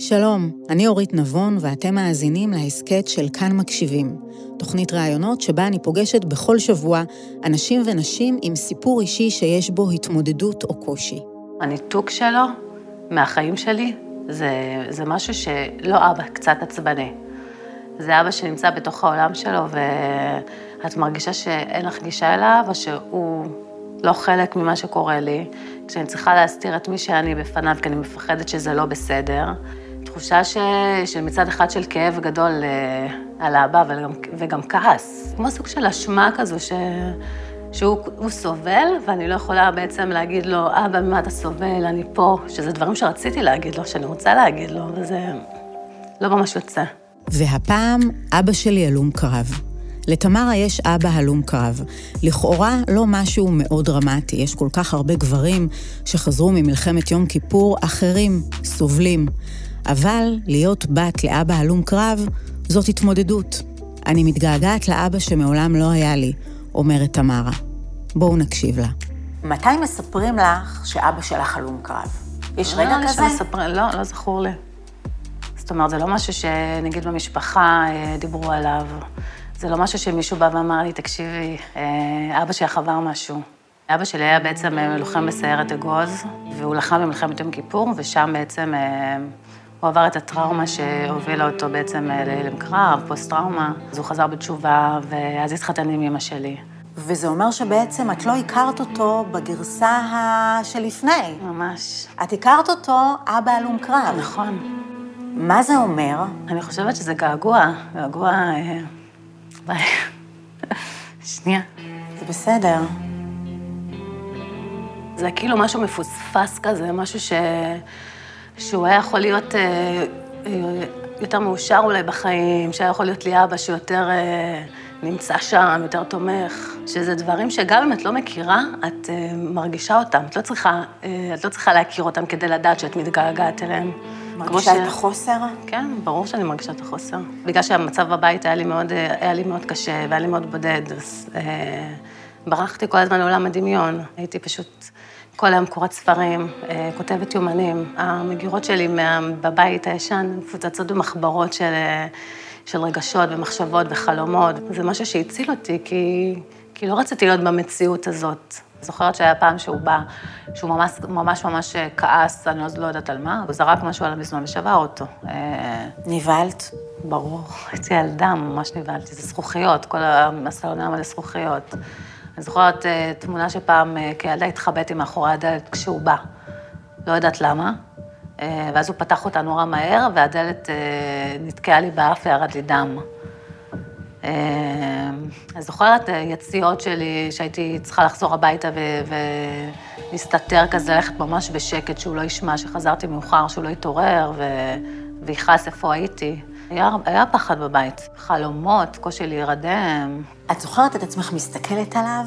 שלום, אני אורית נבון ואתם מאזינים להסכת של כאן מקשיבים, תוכנית ראיונות שבה אני פוגשת בכל שבוע אנשים ונשים עם סיפור אישי שיש בו התמודדות או קושי. הניתוק שלו מהחיים שלי זה, זה משהו שלא אבא, קצת עצבני. זה אבא שנמצא בתוך העולם שלו ואת מרגישה שאין לך גישה אליו או שהוא לא חלק ממה שקורה לי, כשאני צריכה להסתיר את מי שאני בפניו כי אני מפחדת שזה לא בסדר. תחושה ש... שמצד אחד של כאב גדול אה, על האבא וגם, וגם כעס, כמו סוג של אשמה כזו ש... שהוא סובל, ואני לא יכולה בעצם להגיד לו, אבא, ממה אתה סובל, אני פה, שזה דברים שרציתי להגיד לו, שאני רוצה להגיד לו, וזה לא ממש יוצא. והפעם, אבא שלי הלום קרב. לתמרה יש אבא הלום קרב. לכאורה לא משהו מאוד דרמטי, יש כל כך הרבה גברים שחזרו ממלחמת יום כיפור אחרים, סובלים. אבל להיות בת לאבא הלום קרב, זאת התמודדות. אני מתגעגעת לאבא שמעולם לא היה לי, אומרת תמרה. בואו נקשיב לה. מתי מספרים לך שאבא שלך הלום קרב? יש רגע לא, כזה? שמספר... לא, לא זכור לי. זאת אומרת, זה לא משהו שנגיד במשפחה אה, דיברו עליו. זה לא משהו שמישהו בא ואמר לי, תקשיבי, אה, אבא שלך עבר משהו. אבא שלי היה בעצם אה, לוחם בסיירת אגוז, והוא לחם במלחמת יום כיפור, ושם בעצם הוא עבר את הטראומה שהובילה אותו בעצם להלם קרב, פוסט-טראומה. אז הוא חזר בתשובה, ואז התחתן עם אמא שלי. וזה אומר שבעצם את לא הכרת אותו בגרסה ה... שלפני. ממש. את הכרת אותו אבא הלום קרב. נכון. מה זה אומר? אני חושבת שזה געגוע, געגוע... אה, ביי. שנייה. זה בסדר. זה כאילו משהו מפוספס כזה, משהו ש... שהוא היה יכול להיות אה, אה, יותר מאושר אולי בחיים, שהיה יכול להיות לי אבא שיותר אה, נמצא שם, יותר תומך, שזה דברים שגם אם את לא מכירה, את מרגישה אותם. את לא, צריכה, את לא צריכה להכיר אותם כדי לדעת שאת מתגעגעת אליהם. מרגישה ש... את החוסר? כן, ברור שאני מרגישה את החוסר. בגלל שהמצב בבית היה לי מאוד, היה לי מאוד קשה והיה לי מאוד בודד, אז אה, ברחתי כל הזמן לעולם הדמיון. הייתי פשוט... כל היום קוראת ספרים, אה, כותבת יומנים. המגירות שלי בבית הישן מפוצצות במחברות של, אה, של רגשות ומחשבות וחלומות. זה משהו שהציל אותי, כי, כי לא רציתי להיות במציאות הזאת. זוכרת שהיה פעם שהוא בא, שהוא ממש ממש, ממש כעס, אני לא יודעת על מה, הוא זרק משהו על המזנון ושבר אותו. אה, נבהלת? ברור, הייתי ילדה, ממש נבהלתי. זה זכוכיות, כל הסלון היה מלא זכוכיות. אני זוכרת אה, תמונה שפעם אה, כילדה התחבאתי מאחורי הדלת כשהוא בא. לא יודעת למה. אה, ואז הוא פתח אותה נורא מהר, והדלת נתקעה לי באף וירד לי דם. אני זוכרת יציאות שלי, שהייתי צריכה לחזור הביתה ולהסתתר כזה, ללכת ממש בשקט, שהוא לא ישמע, שחזרתי מאוחר, שהוא לא יתעורר ויכעס איפה הייתי. היה, היה פחד בבית, חלומות, קושי להירדם. את זוכרת את עצמך מסתכלת עליו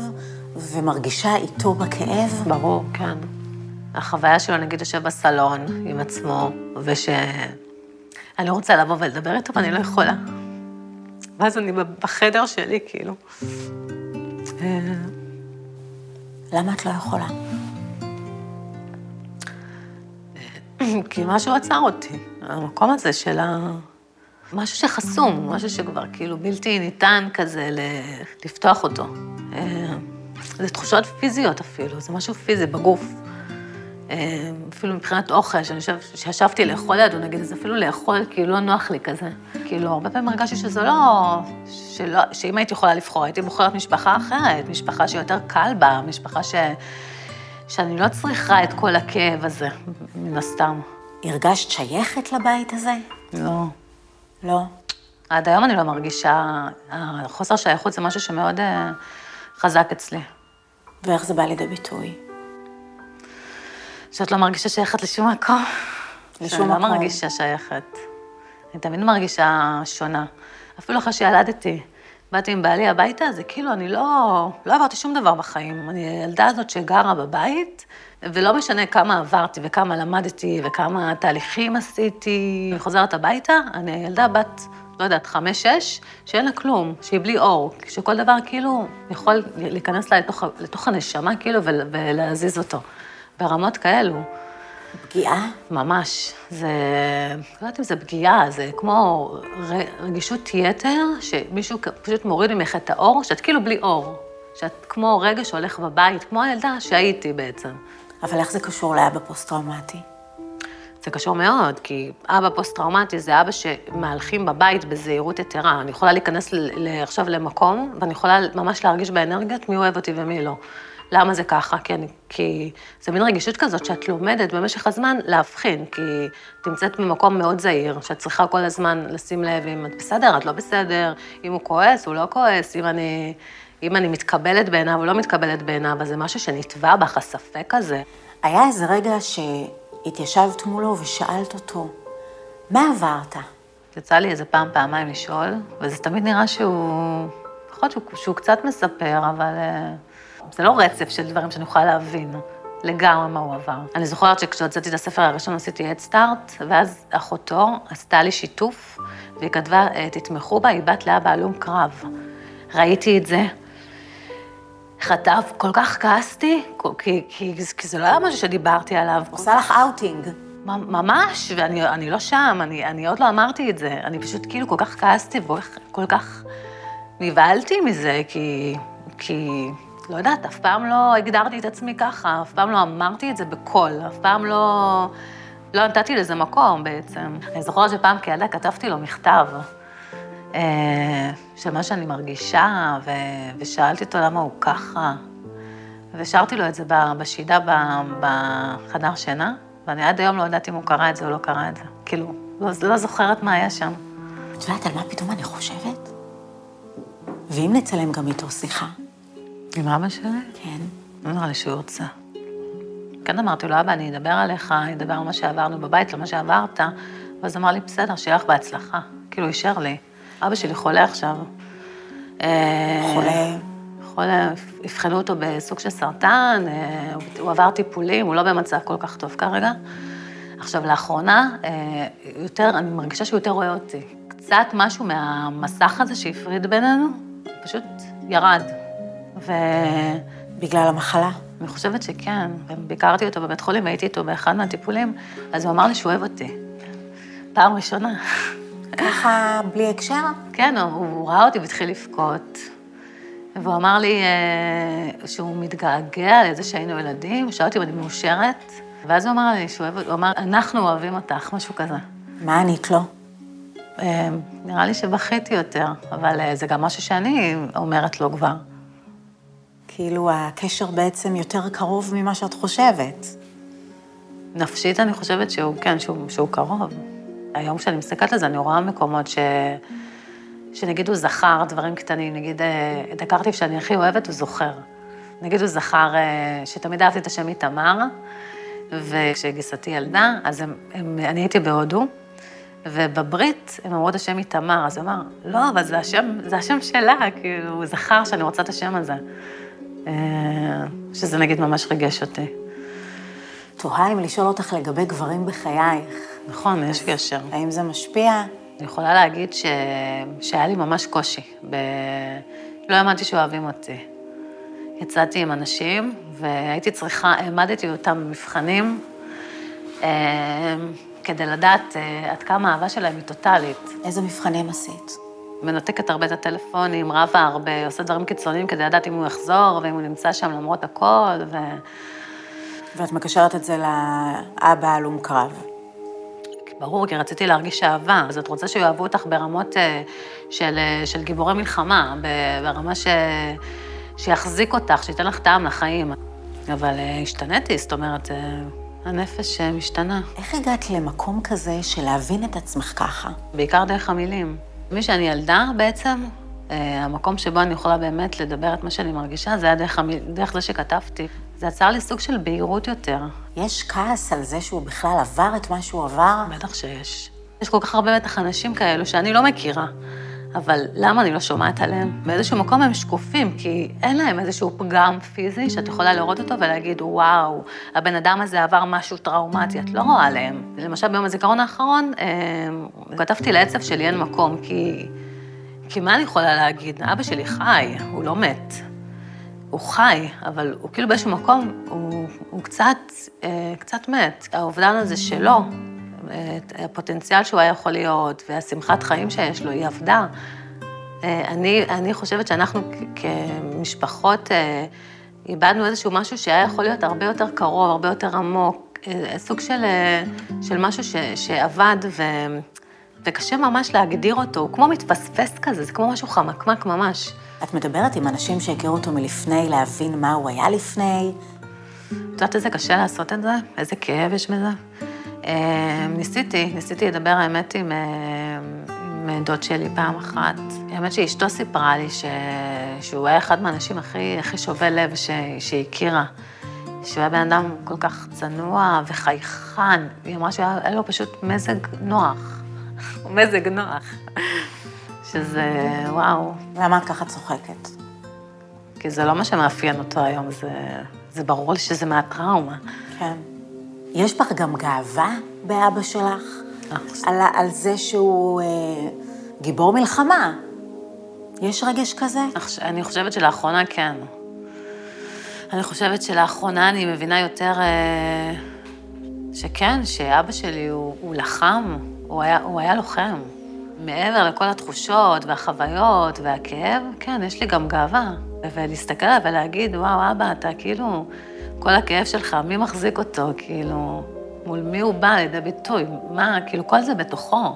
ומרגישה איתו בכאב? ברור, כן. החוויה שלו, נגיד, יושב בסלון עם עצמו, וש... אני רוצה לבוא ולדבר איתו, ואני לא יכולה. ואז אני בחדר שלי, כאילו. למה את לא יכולה? כי משהו עצר אותי. המקום הזה של ה... משהו שחסום, משהו שכבר כאילו בלתי ניתן כזה לפתוח אותו. אה, זה תחושות פיזיות אפילו, זה משהו פיזי בגוף. אה, אפילו מבחינת אוכל, שאני חושבת, שישבתי לאכול לידו, נגיד, אז אפילו לאכול, כאילו לא נוח לי כזה. כאילו, הרבה פעמים הרגשתי שזה לא, שלא, שאם הייתי יכולה לבחור, הייתי בוחרת משפחה אחרת, משפחה שיותר קל בה, משפחה ש, שאני לא צריכה את כל הכאב הזה, מן הסתם. הרגשת שייכת לבית הזה? לא. לא. עד היום אני לא מרגישה, החוסר שייכות זה משהו שמאוד uh, חזק אצלי. ואיך זה בא לידי ביטוי? שאת לא מרגישה שייכת לשום מקום. לשום מקום. שאני לא מרגישה שייכת. אני תמיד מרגישה שונה. אפילו אחרי שילדתי, באתי עם בעלי הביתה, זה כאילו, אני לא, לא עברתי שום דבר בחיים. אני הילדה הזאת שגרה בבית, ולא משנה כמה עברתי וכמה למדתי וכמה תהליכים עשיתי, אני חוזרת הביתה, אני ילדה בת, לא יודעת, חמש-שש, שאין לה כלום, שהיא בלי אור, שכל דבר כאילו יכול להיכנס לה לתוך, לתוך הנשמה כאילו ולהזיז אותו, ברמות כאלו. פגיעה? ממש. זה, לא יודעת אם זה פגיעה, זה כמו רגישות יתר, שמישהו פשוט מוריד ממך את האור, שאת כאילו בלי אור. שאת כמו רגע שהולך בבית, כמו הילדה שהייתי בעצם. אבל איך זה קשור לאבא פוסט-טראומטי? זה קשור מאוד, כי אבא פוסט-טראומטי זה אבא שמהלכים בבית בזהירות יתרה. אני יכולה להיכנס עכשיו למקום, ואני יכולה ממש להרגיש באנרגיות מי אוהב אותי ומי לא. למה זה ככה? כי, אני, כי זה מין רגישות כזאת שאת לומדת במשך הזמן להבחין, כי את נמצאת במקום מאוד זהיר, שאת צריכה כל הזמן לשים לב אם את בסדר, את לא בסדר, אם הוא כועס, הוא לא כועס, אם אני, אם אני מתקבלת בעיניו או לא מתקבלת בעיניו, אז זה משהו שנתבע בך, הספק הזה. היה איזה רגע שהתיישבת מולו ושאלת אותו, מה עברת? יצא לי איזה פעם, פעמיים לשאול, וזה תמיד נראה שהוא, יכול להיות שהוא, שהוא קצת מספר, אבל... זה לא רצף של דברים שאני יכולה להבין לגמרי מה הוא עבר. אני זוכרת שכשהוצאתי את הספר הראשון עשיתי אדסטארט, ואז אחותו עשתה לי שיתוף, והיא כתבה, תתמכו בה, היא בת לאבא הלום קרב. ראיתי את זה, חטף, כל כך כעסתי, כי, כי, כי זה לא היה משהו שדיברתי עליו. עושה לך אאוטינג. ממש, ואני לא שם, אני, אני עוד לא אמרתי את זה. אני פשוט כאילו כל כך כעסתי וכל כך נבהלתי מזה, כי, כי לא יודעת, אף פעם לא הגדרתי את עצמי ככה, אף פעם לא אמרתי את זה בקול, אף פעם לא, לא נתתי לזה מקום בעצם. אני זוכרת שפעם כילדה כתבתי לו מכתב, אה, של מה שאני מרגישה, ו, ושאלתי אותו למה הוא ככה, ושרתי לו את זה בשידה בחדר שינה, ואני עד היום לא יודעת אם הוא קרא את זה או לא קרא את זה. כאילו, לא, לא זוכרת מה היה שם. את יודעת על מה פתאום אני חושבת? ואם נצלם גם איתו שיחה? עם אבא שלי? כן. לא נראה לי שהוא ירצה. כן אמרתי לו, אבא, אני אדבר עליך, אני אדבר על מה שעברנו בבית, על מה שעברת, ואז אמר לי, בסדר, שיהיה לך בהצלחה. כאילו, אישר לי. אבא שלי חולה עכשיו. אה, חולה? חולה, אבחנו אותו בסוג של סרטן, אה, הוא עבר טיפולים, הוא לא במצב כל כך טוב כרגע. עכשיו, לאחרונה, אה, יותר, אני מרגישה שהוא יותר רואה אותי. קצת משהו מהמסך הזה שהפריד בינינו, פשוט ירד. ו... בגלל המחלה? אני חושבת שכן. ביקרתי אותו בבית חולים, הייתי איתו באחד מהטיפולים, אז הוא אמר לי שהוא אוהב אותי. פעם ראשונה. ככה, בלי הקשר? כן, הוא, הוא ראה אותי והתחיל לבכות. והוא אמר לי אה, שהוא מתגעגע לזה שהיינו ילדים, הוא שאל אותי אם אני מאושרת, ואז הוא אמר לי שהוא אוהב, הוא אמר, אנחנו אוהבים אותך, משהו כזה. מה ענית לו? אה, נראה לי שבכיתי יותר, אבל אה, זה גם משהו שאני אומרת לו כבר. כאילו הקשר בעצם יותר קרוב ממה שאת חושבת. נפשית אני חושבת שהוא, כן, שהוא, שהוא קרוב. היום כשאני מסתכלת על זה, אני רואה מקומות ש... שנגיד הוא זכר דברים קטנים, נגיד את הקרטיב שאני הכי אוהבת, הוא זוכר. נגיד הוא זכר אה, שתמיד אהבתי את השם איתמר, וכשגיסתי ילדה, אז הם, הם, אני הייתי בהודו, ובברית הם אמרו את השם איתמר, אז הוא אמר, לא, אבל זה השם, זה השם שלה, כאילו, הוא זכר שאני רוצה את השם הזה. אה, שזה נגיד ממש ריגש אותי. תוהה אם לשאול אותך לגבי גברים בחייך. נכון, יש קשר. האם זה משפיע? אני יכולה להגיד ש... שהיה לי ממש קושי. ב... לא האמנתי שאוהבים אותי. יצאתי עם אנשים, והייתי צריכה, העמדתי אותם במבחנים, אה, כדי לדעת אה, עד כמה האהבה שלהם היא טוטאלית. איזה מבחנים עשית? מנתקת הרבה את הטלפונים, רבה הרבה, עושה דברים קיצוניים כדי לדעת אם הוא יחזור, ואם הוא נמצא שם למרות הכל, ו... ואת מקשרת את זה לאבא הלום קרב. ברור, כי רציתי להרגיש אהבה, אז את רוצה שיאהבו אותך ברמות אה, של, אה, של גיבורי מלחמה, ברמה ש... שיחזיק אותך, שייתן לך טעם לחיים. אבל אה, השתניתי, זאת אומרת, הנפש משתנה. איך הגעת למקום כזה של להבין את עצמך ככה? בעיקר דרך המילים. מי שאני ילדה בעצם, אה, המקום שבו אני יכולה באמת לדבר את מה שאני מרגישה, זה היה דרך, המ... דרך זה שכתבתי. זה יצר לי סוג של בהירות יותר. יש כעס על זה שהוא בכלל עבר את מה שהוא עבר? בטח שיש. יש כל כך הרבה בטח אנשים כאלו שאני לא מכירה. אבל למה אני לא שומעת עליהם? באיזשהו מקום הם שקופים, כי אין להם איזשהו פגם פיזי שאת יכולה לראות אותו ולהגיד, וואו, הבן אדם הזה עבר משהו טראומטי, את לא רואה עליהם. למשל, ביום הזיכרון האחרון, אה, כתבתי לעצב שלי אין מקום, כי, כי מה אני יכולה להגיד? אבא שלי חי, הוא לא מת. הוא חי, אבל הוא כאילו באיזשהו מקום, הוא, הוא קצת, אה, קצת מת. האובדן הזה שלו, הפוטנציאל שהוא היה יכול להיות, והשמחת חיים שיש לו, היא עבדה. אה, אני, אני חושבת שאנחנו כמשפחות אה, איבדנו איזשהו משהו שהיה יכול להיות הרבה יותר קרוב, הרבה יותר עמוק, סוג של, של משהו ש, שעבד ו, וקשה ממש להגדיר אותו, הוא כמו מתפספס כזה, זה כמו משהו חמקמק ממש. את מדברת עם אנשים שהכירו אותו מלפני, להבין מה הוא היה לפני? את יודעת איזה קשה לעשות את זה? איזה כאב יש בזה? אה, ניסיתי, ניסיתי לדבר האמת עם, אה, עם דוד שלי פעם אחת. האמת שאשתו סיפרה לי ש... שהוא היה אחד מהאנשים הכי, הכי שובי לב ש... שהיא הכירה. שהוא היה בן אדם כל כך צנוע וחייכן. היא אמרה שהיה לו פשוט מזג נוח. מזג נוח. שזה, וואו. למה את ככה צוחקת? כי זה לא מה שמאפיין אותו היום, זה, זה ברור לי שזה מהטראומה. כן. יש בך גם גאווה באבא שלך? אה. על, על זה שהוא אה, גיבור מלחמה. יש רגש כזה? אני חושבת שלאחרונה כן. אני חושבת שלאחרונה אני מבינה יותר אה, שכן, שאבא שלי הוא, הוא לחם, הוא היה, הוא היה לוחם. מעבר לכל התחושות והחוויות והכאב, כן, יש לי גם גאווה. ולהסתכל עליו ולהגיד, וואו, אבא, אתה כאילו, כל הכאב שלך, מי מחזיק אותו? כאילו, מול מי הוא בא לידי ביטוי? מה, כאילו, כל זה בתוכו.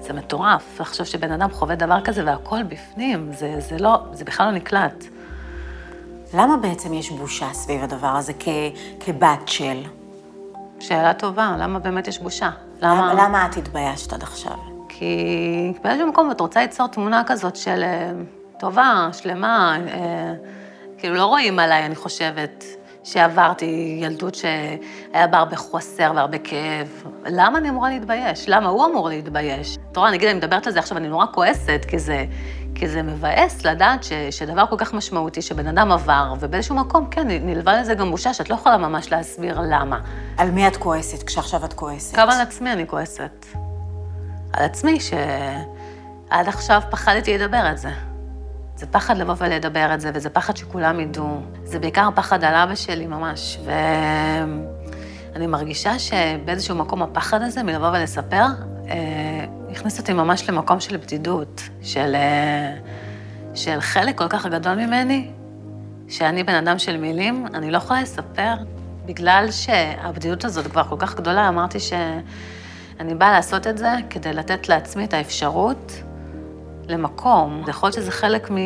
זה מטורף לחשוב שבן אדם חווה דבר כזה והכל בפנים, זה, זה לא, זה בכלל לא נקלט. למה בעצם יש בושה סביב הדבר הזה כ, כבת של? שאלה טובה, למה באמת יש בושה? למה, למה את התביישת עד עכשיו? כי באיזשהו מקום את רוצה ליצור תמונה כזאת של אה, טובה, שלמה, אה, כאילו לא רואים עליי, אני חושבת, שעברתי ילדות שהיה בה הרבה חוסר והרבה כאב. למה אני אמורה להתבייש? למה הוא אמור להתבייש? אתה רואה, נגיד, אני מדברת על זה עכשיו, אני נורא כועסת, כי זה, כי זה מבאס לדעת ש, שדבר כל כך משמעותי שבן אדם עבר, ובאיזשהו מקום, כן, נלווה לזה גם בושה שאת לא יכולה ממש להסביר למה. על מי את כועסת כשעכשיו את כועסת? גם על עצמי אני כועסת. על עצמי, שעד עכשיו פחדתי לדבר את זה. זה פחד לבוא ולדבר את זה, וזה פחד שכולם ידעו. זה בעיקר פחד על אבא שלי ממש. ואני מרגישה שבאיזשהו מקום הפחד הזה מלבוא ולספר, אה, הכניס אותי ממש למקום של בדידות, של, אה, של חלק כל כך גדול ממני, שאני בן אדם של מילים, אני לא יכולה לספר. בגלל שהבדידות הזאת כבר כל כך גדולה, אמרתי ש... אני באה לעשות את זה כדי לתת לעצמי את האפשרות למקום. יכול להיות שזה חלק מ...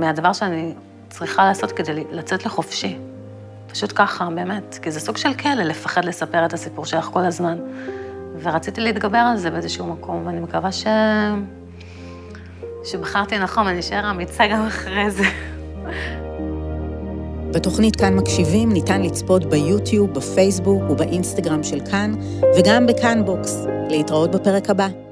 מהדבר שאני צריכה לעשות כדי לצאת לחופשי. פשוט ככה, באמת. כי זה סוג של כלא, לפחד לספר את הסיפור שלך כל הזמן. ורציתי להתגבר על זה באיזשהו מקום, ואני מקווה ש... שבחרתי נכון, אני אשאר אמיצה גם אחרי זה. בתוכנית כאן מקשיבים ניתן לצפות ביוטיוב, בפייסבוק ובאינסטגרם של כאן, וגם בכאן בוקס. להתראות בפרק הבא.